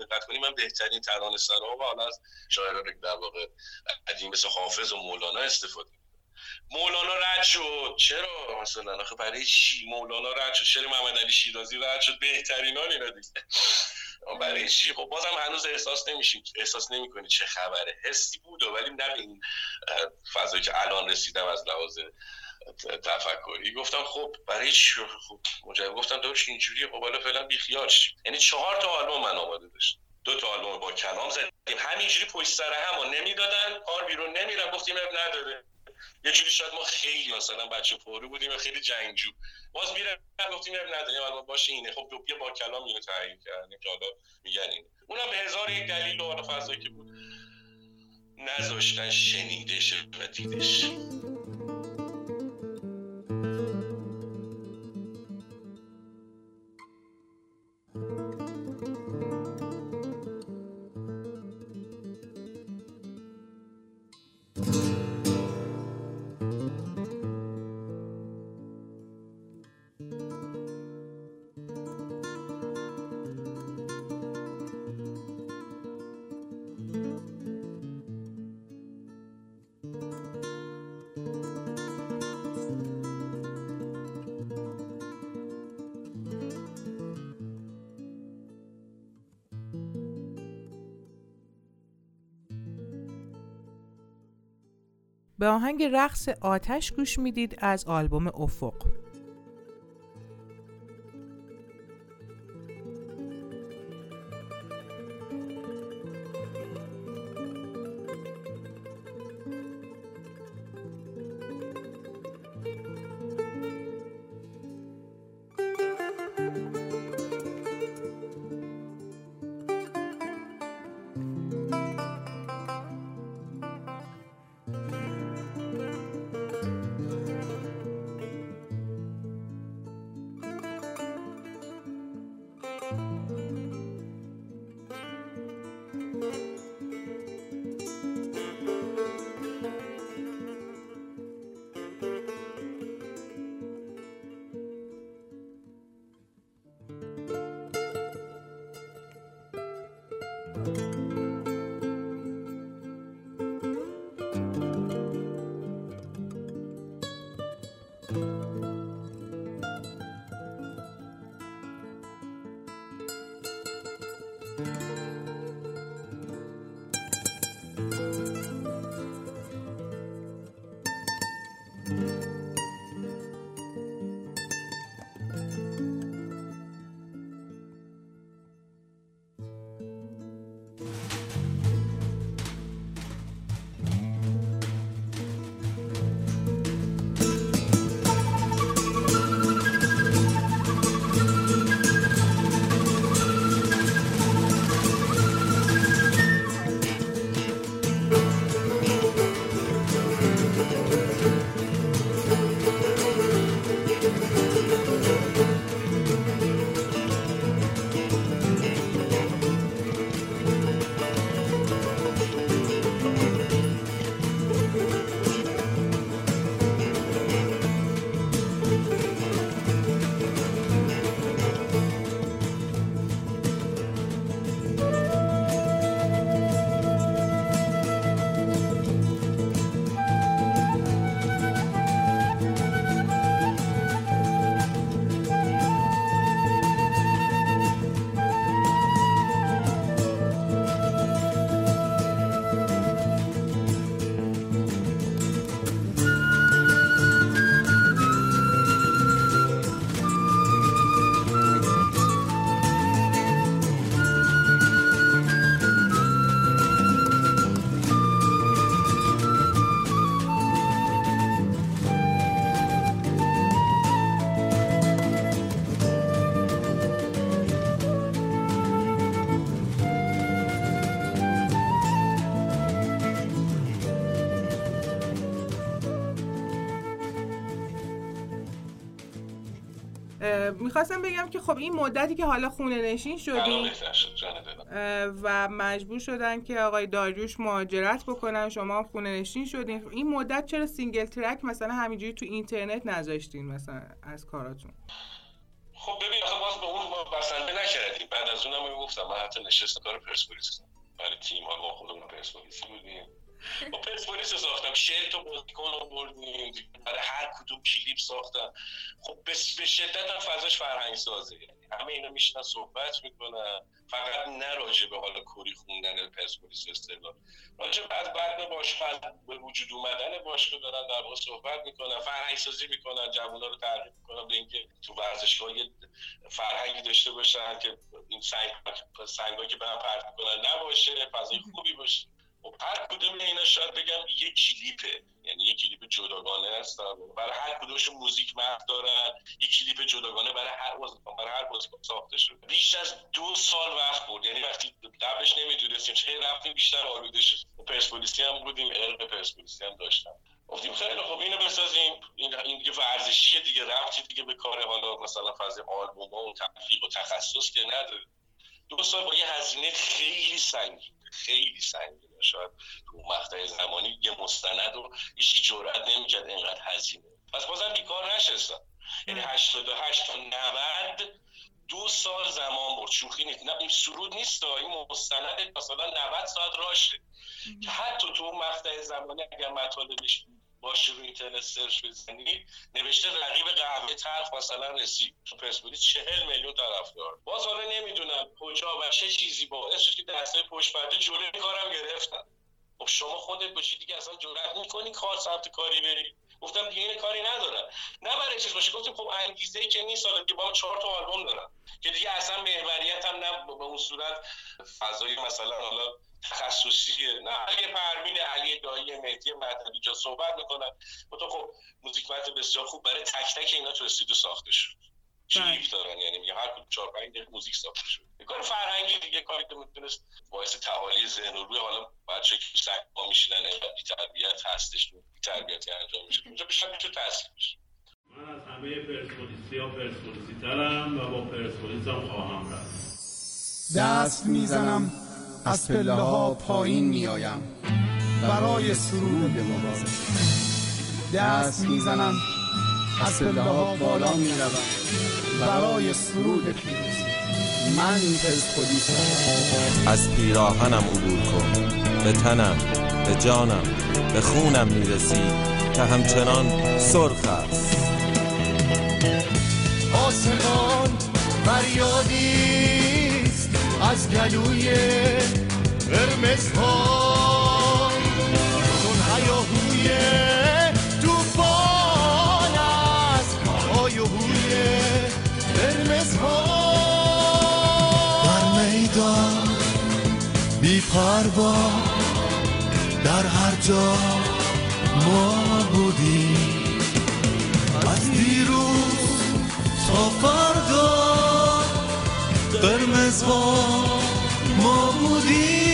دقت کنیم. من بهترین ترانه سرا و حالا از شاعران در واقع قدیم مثل حافظ و مولانا استفاده مولانا رد شد. چرا؟ مثلا آخه برای چی؟ مولانا رد شد. شعر محمد علی شیرازی رد شد. بهترینان اینا دیگه. برای چی؟ خب بازم هنوز احساس نمیشیم. احساس نمی‌کنی چه خبره. حسی بود ولی نه این فضایی که الان رسیدم از لحاظ تفکری. گفتم خب برای چی؟ خب مجرد گفتم دارش اینجوریه. خب حالا فعلا بیخیال یعنی چهار تا آلبوم من آماده داشت دو تا آلبوم با کلام زدیم. همینجوری پشت سر هم و نمی‌دادن. کار بیرون نمیرم گفتیم اب نداره. یه جوری شاید ما خیلی مثلا بچه پرو بودیم و خیلی جنگجو. باز میره گفتیم نداره الان باشه اینه. خب دو با کلام اینو تعیین کردیم که حالا میگن اینه. اونم به هزار یک دلیل و حالا فضایی که بود. نذاشتن شنیده شه و دیدش به آهنگ رقص آتش گوش می‌دید از آلبوم افق. می‌خواستم بگم که خب این مدتی که حالا خونه نشین شدیم و مجبور شدن که آقای داریوش مهاجرت بکنن. شما هم خونه نشین شدین. این مدت چرا single track مثلا همینجوری تو اینترنت نذاشتین مثلا از کاراتون؟ خب ببین آخه باز به اون بسنده نکردیم. بعد از اونم گفتم من حتی نشست کار پرسپولیس. برای تیم ها با خودمون پرسپولیسی بودیم. با پرسپولیس ساختم. شیش تا بازیکن آوردیم برای هر کدوم کلیپ ساختم. خب به شدت هم فضاش فرهنگ سازه یعنی همه اینا میشنن صحبت می‌کنن. فقط نه راجع به حالا کوری خوندن پرسپولیس استقلال راجع به از بعد باشگاه به وجود اومدن باشگاه دارن در واقع صحبت می‌کنن فرهنگ سازی می‌کنن جوونا رو ترغیب می‌کنن به اینکه تو ورزشگاه فرهنگی داشته باشن که این سنگ سنگا که به هم پرت می‌کنن نباشه فضای خوبی باشه. خب هر کدوم اینا شاید بگم یک کلیپه. یعنی یک کلیپ جداگانه است برای هر کدومش موزیک متن دارن. یک کلیپ جداگانه برای هر بازیکن برای هر بازیکن ساخته شده. بیش از دو سال وقت برد. یعنی وقتی قبلش نمی‌دونستیم چه رفتیم بیشتر آلوده شد پرسپولیسی هم بودیم ارق پرسپولیسی هم داشتم. گفتیم خیلی خوب اینو بسازیم. این این دیگه ورزشیه دیگه رفتی دیگه به کار حالا مثلا فاز آلبوم و تحقیق و تخصص که نداره. دو سال با یه هزینه خیلی سنگین. خیلی سنگین. شاید تو مقطع زمانی یه مستند رو هیچ جرئت نمی‌کرد اینقدر هزینه. پس بازم بیکار نشستم. یعنی 88 تا 90 دو سال زمان برد. شوخی نیست. نه این سرود نیست. این مستند مثلا 90 ساعت راشه که حتی تو مقطع زمانی اگر مطالبش باشه رو اینترنت سرچ بزنید نوشته رقیب قهوه تلخ مثلا رسید. پرسپولیس چهل میلیون طرفدار. باز حالا نمی‌دونم کجا و چه چیزی باعث شد که دسته پشت پرده جلوی کارم گرفتن. خب شما خودت باشی دیگه اصلا جرأت می‌کنی کار سمت کاری بری. گفتم دیگه این کاری ندارم نه برای چیز باشه. گفتم خب انگیزه ای که نیست حالا که با چهار تا آلبوم دارم. که دیگه اصلا محوریت هم نه به اون صورت فضای مثلا حالا تخصصیه نه علی پروین علی دایی مهدی مدنی جا صحبت می‌کنن. تو خب موزیک بسیار خوب برای تک تک اینا تو استودیو ساخته شد. کلیپ بله. دارن یعنی میگه هر کدوم 4 5 دقیقه موزیک ساخته شد یه کار فرهنگی دیگه کاری که می‌تونست باعث تعالی ذهن و روی حالا بچه که سگ با میشینن بی تربیت هستش بی تربیتی انجام میشه. اونجا به شکل تاثیر میشه. من از همه پرسپولیسی ها پرسپولیسی ترم و با پرسپولیس هم خواهم رفت. دست می‌زنم از پله ها پایین میآیم. برای سرود مبارک دست می‌زنم از پله ها بالا می‌روم برای سرود پیروزی. من پرسپولیسم از پیراهنم عبور کن. به تنم به جانم به خونم می‌رسی که همچنان سرخ است. آسمان فریادیست از گلوی قرمز ها چون هیاهوی میدان بی پروا در هر جا ما بودیم. از دیروز تا فردا قرمز ما بودیم.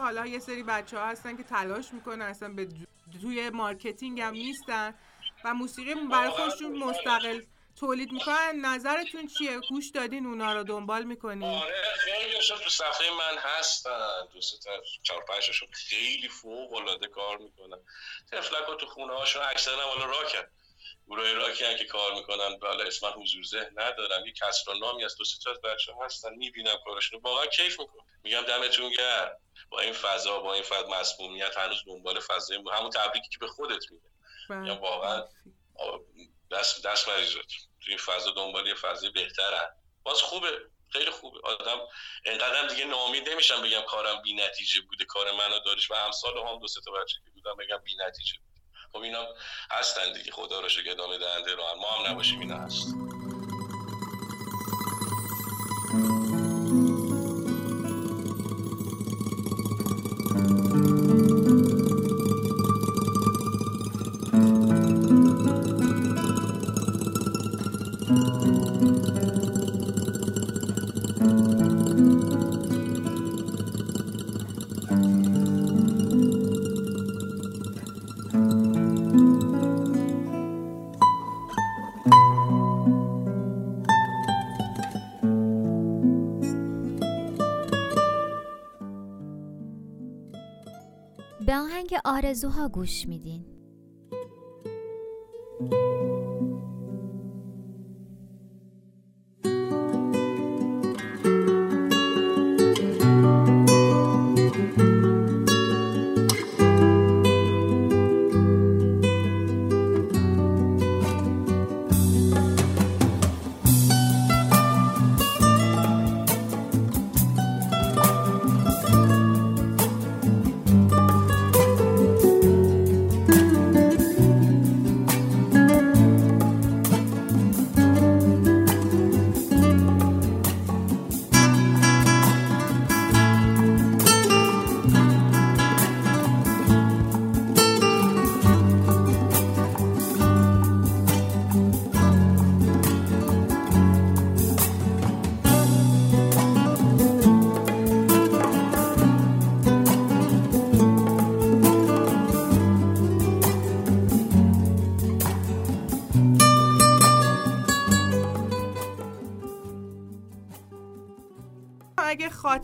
حالا یه سری بچه ها هستن که تلاش می‌کنن اصلا به توی marketing هم نیستن و موسیقی برای خودشون مستقل تولید می‌کنن. نظرتون چیه؟ گوش دادین اونا رو دنبال می‌کنین آره خیلی تو صفحه من هستن. دو سه تا چهار پنجشون خیلی فوق العاده کار می‌کنن. طفلک تو خونه هاشون اکثرا حالا راکن. گروه راکی که کار می‌کنن بالا اسم حضور ذهن ندارم. یه کسر نامی از دو سه تا بچه هستن می‌بینم کارشون واقعا کیف می‌کنم. میگم دمتون گرم. با این فضا با این فضا مسمومیت هنوز دنبال فضای همون تبریکی که به خودت میده بله. یا واقعا دست دست مریضات توی این فضا دنبال یه فضای بهترن باز خوبه. خیلی خوبه. آدم انقدر دیگه نامید نمیشم بگم کارم بی نتیجه بوده. کار منو داریش و همسال هم دو سه تا بچه که بودم بگم بی نتیجه خب اینا هستن دیگه خدا رو شکر ادامه دهنده رو ما هم نباشیم اینا هست. آرزوها گوش میدین.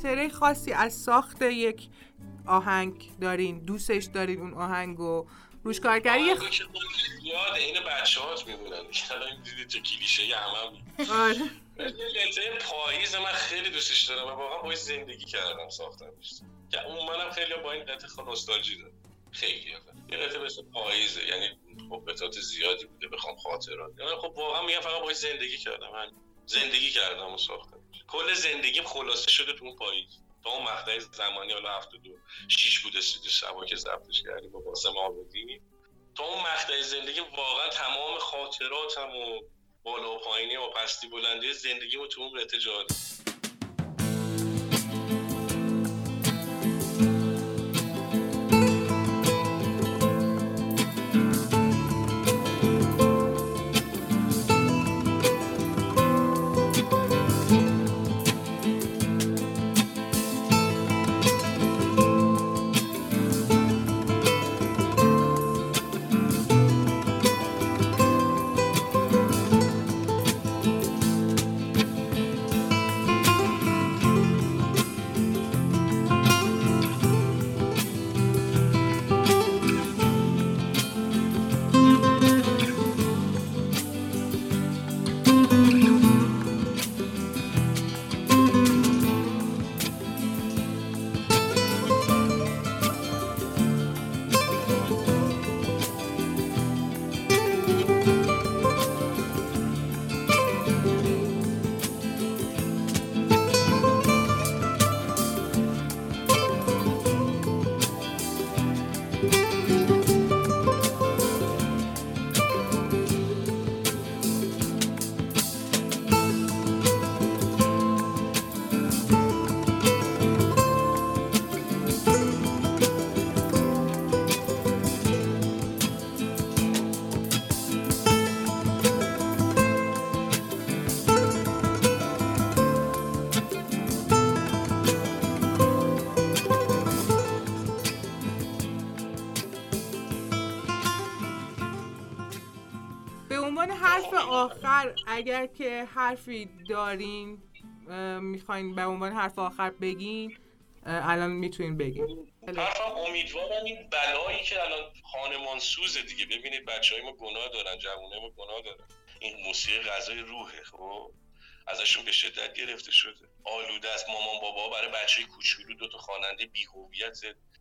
خاطره خاصی از ساخت یک آهنگ دارین دوستش دارین اون آهنگو روش کارگری یاد این بچه هات میمونن الان دیدی تو کلیشه همه آره. پاییز من خیلی دوستش دارم و واقعا باید زندگی کردم ساختمش که اون منم خیلی با این قطعه نوستالژی دارم خیلی یه قطعه مثل پاییزه. یعنی خب قطعات زیادی بوده بخوام خاطرات. یعنی خب واقعا میگم فقط باید زندگی کردم. من زندگی کردم و ساختم کل زندگیم خلاصه شده تو اون پاییز. تا اون مقطع زمانی حالا هفته دو شیش بوده استودیو شبا که ضبطش کردیم با باسم آبادی. تا اون مقطع زندگی واقعا تمام خاطراتم و بالا و پایینی و پستی بلندی زندگی رو تو اون قطعه جا اگر که حرفی دارین می‌خواین به عنوان حرف آخر بگین الان می‌تونین بگین. حرفم امیدوارم این بلایی که الان خانمان سوزه دیگه. ببینید بچه های ما گناه دارن جوانه ما گناه دارن. این موسیقی غذای روحه خب؟ ازشون به شدت گرفته شده. آلوده است. مامان بابا برای بچه کوچولو دو تا خواننده بی هویت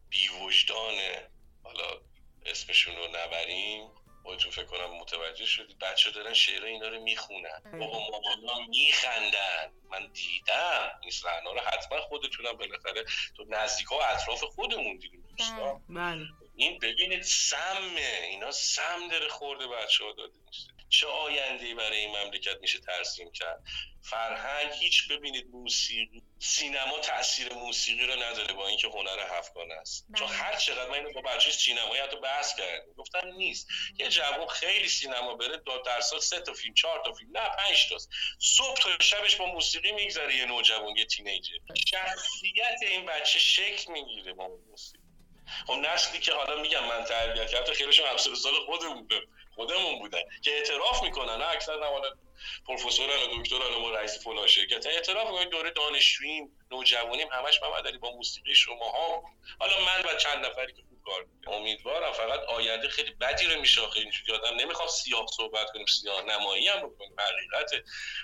بی وجدانه حالا اسمشون رو نبریم. خودتون فکر کنم متوجه شدید. بچه دارن شعر اینا رو می‌خونن. بابا مامان میخندن. من دیدم. این صحنه رو حتما خودتونم بالاخره تو نزدیکا و اطراف خودمون دیدیم دوستان. بله. این ببینید سمه. اینا سم داره خورده بچه ها داده میشه. چه آینده برای این مملکت میشه ترسیم کرد؟ فرهنگ هیچ ببینید موسیقی سینما تاثیر موسیقی رو نداره با اینکه هنر هفتگانه است. بله. چون هر چقدر من اینو با بچه سینمایی حتی بحث کردم گفتم نیست. یه جوان خیلی سینما بره دو در سال سه تا فیلم چهار تا فیلم نه پنج تاست. صبح تا شبش با موسیقی میگذره یه نوجوان یه تینیجر. شخصیت این بچه شکل می‌گیره با موسیقی. خب نسلی که حالا میگم من تربیت کردم خیلیشون همسر سال خودمون بودن خودمون بودن که اعتراف می‌کنن. نه اکثر نه حالا پروفسورن و دکترن و رئیس فلان شرکت. اعتراف می‌کنن دوره دانشجوییم نوجوانیم همش محمد علی با موسیقی شما ها حالا من و چند نفری که خوب کار امیدوارم فقط آینده خیلی بدی رو میشاخه اینجوری آدم نمی‌خوام سیاه صحبت کنیم سیاه نمایی هم بکنیم. حقیقت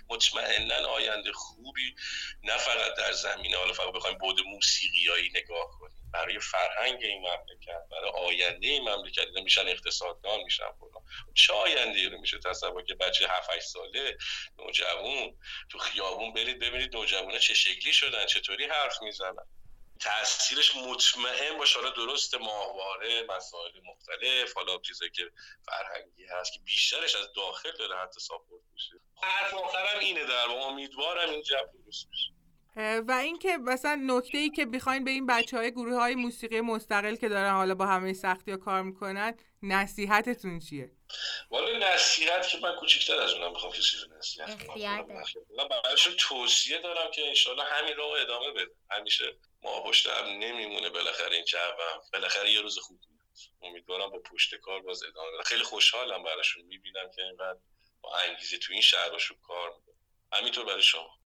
مطمئنا آینده خوبی نه فقط در زمینه. حالا فقط بخوایم بود موسیقیایی نگاه کنیم. برای فرهنگ این مملکت برای آینده این مملکت. میشن اقتصاددان میشن فلان. چه آینده رو میشه تصور که بچه 7 8 ساله نوجوان تو خیابون برید ببینید نوجوانا چه شکلی شدن چطوری حرف می‌زنن. تاثیرش مطمئن باشه. حالا درست ماهواره مسائل مختلف حالا چیزایی که فرهنگی هست که بیشترش از داخل داره حتی ساپورت میشه. حرف آخرم اینه در امیدوارم این جب درست اه، و اینکه مثلا نکته ای که بخواین به این بچه های گروه های موسیقی مستقل که دارن حالا با همه سختی ها کار می‌کنن نصیحتتون چیه؟ والا نصیحت که من کوچیکتر از اونم بخوام کسی رو نصیحت. من برایشون توصیه دارم که انشالله همین رو ادامه بده. همیشه ما پشت هم نمیمونه بالاخره این جوم بالاخره یه روز خوب امیدوارم با پشت کار باز ادامه بده. خیلی خوشحالم براشون می‌بینم که اینقدر با انگیزه تو این شهرشون کار می‌کنه همینطور برای شما.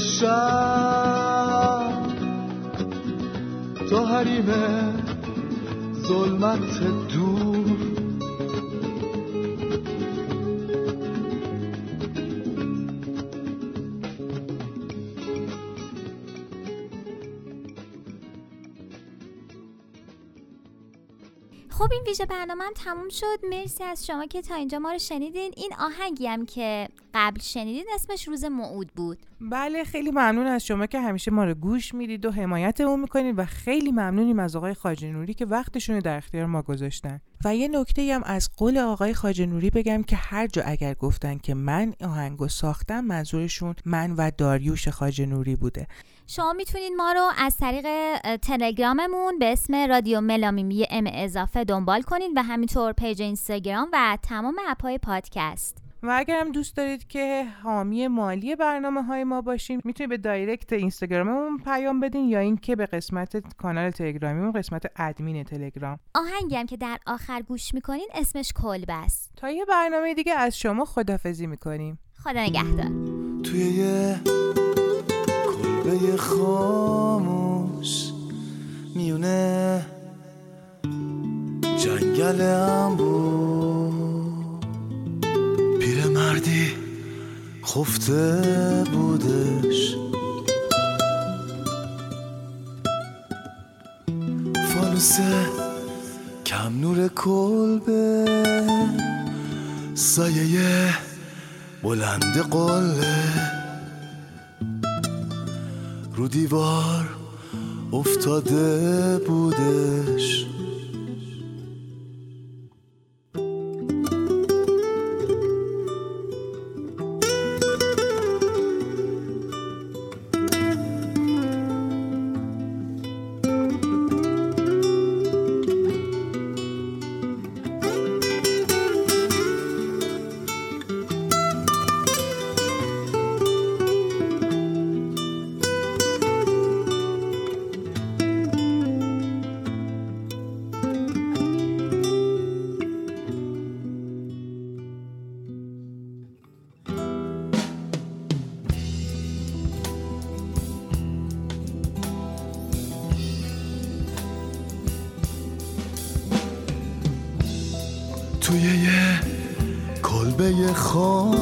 side. خب این ویژه برنامه هم تموم شد. مرسی از شما که تا اینجا ما رو شنیدین. این آهنگی هم که قبل شنیدین اسمش روز موعود بود. بله خیلی ممنون از شما که همیشه ما رو گوش می‌دید و حمایتمون می‌کنید و خیلی ممنونیم از آقای خواجه نوری که وقتشون رو در اختیار ما گذاشتن. و یه نکته هم از قول آقای خواجه نوری بگم که هر جا اگر گفتن که من آهنگو ساختم منظورشون من و داریوش خواجه نوری بوده. شما می‌تونید ما رو از طریق تلگراممون به اسم رادیو ملامیمی ام اضافه دنبال کنید و همینطور page اینستاگرام و تمام app های پادکست. و اگر هم دوست دارید که حامی مالی برنامه های ما باشین می‌تونید به دایرکت اینستاگراممون پیام بدین یا اینکه به قسمت کانال تلگرامیمون قسمت ادمین تلگرام. آهنگی هم که در آخر گوش می‌کنین اسمش کلبه است تا یه برنامه دیگه از شما خدافزی می‌کنیم. خدا نگهدار. توی کلبه خاموش میونه. جنگل انبو پیرمردی خفته بودش. فانوسه کم نور کلبه سایه بلند قله. رو دیوار افتاده بودش. کلبه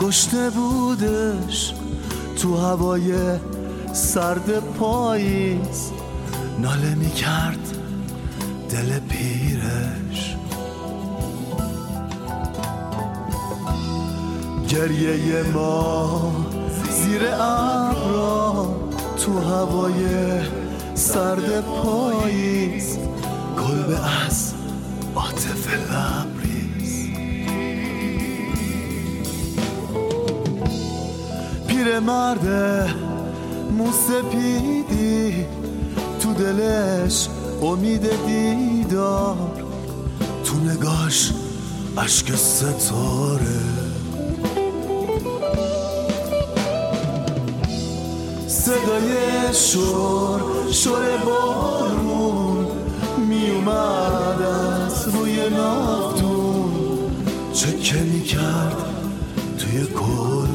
گشته بودش تو هوای سرد پاییز. ناله می کرد دل پیرش. گریه ما زیر ابرا تو هوای سرد پاییز. کلبه از عاطف پیرمرد موسپیدی تو دلش امید دیدار. تو نگاش اشک ستاره. صدای شور شور بارون می اومد از روی نافتون. چکه می کرد توی کلبه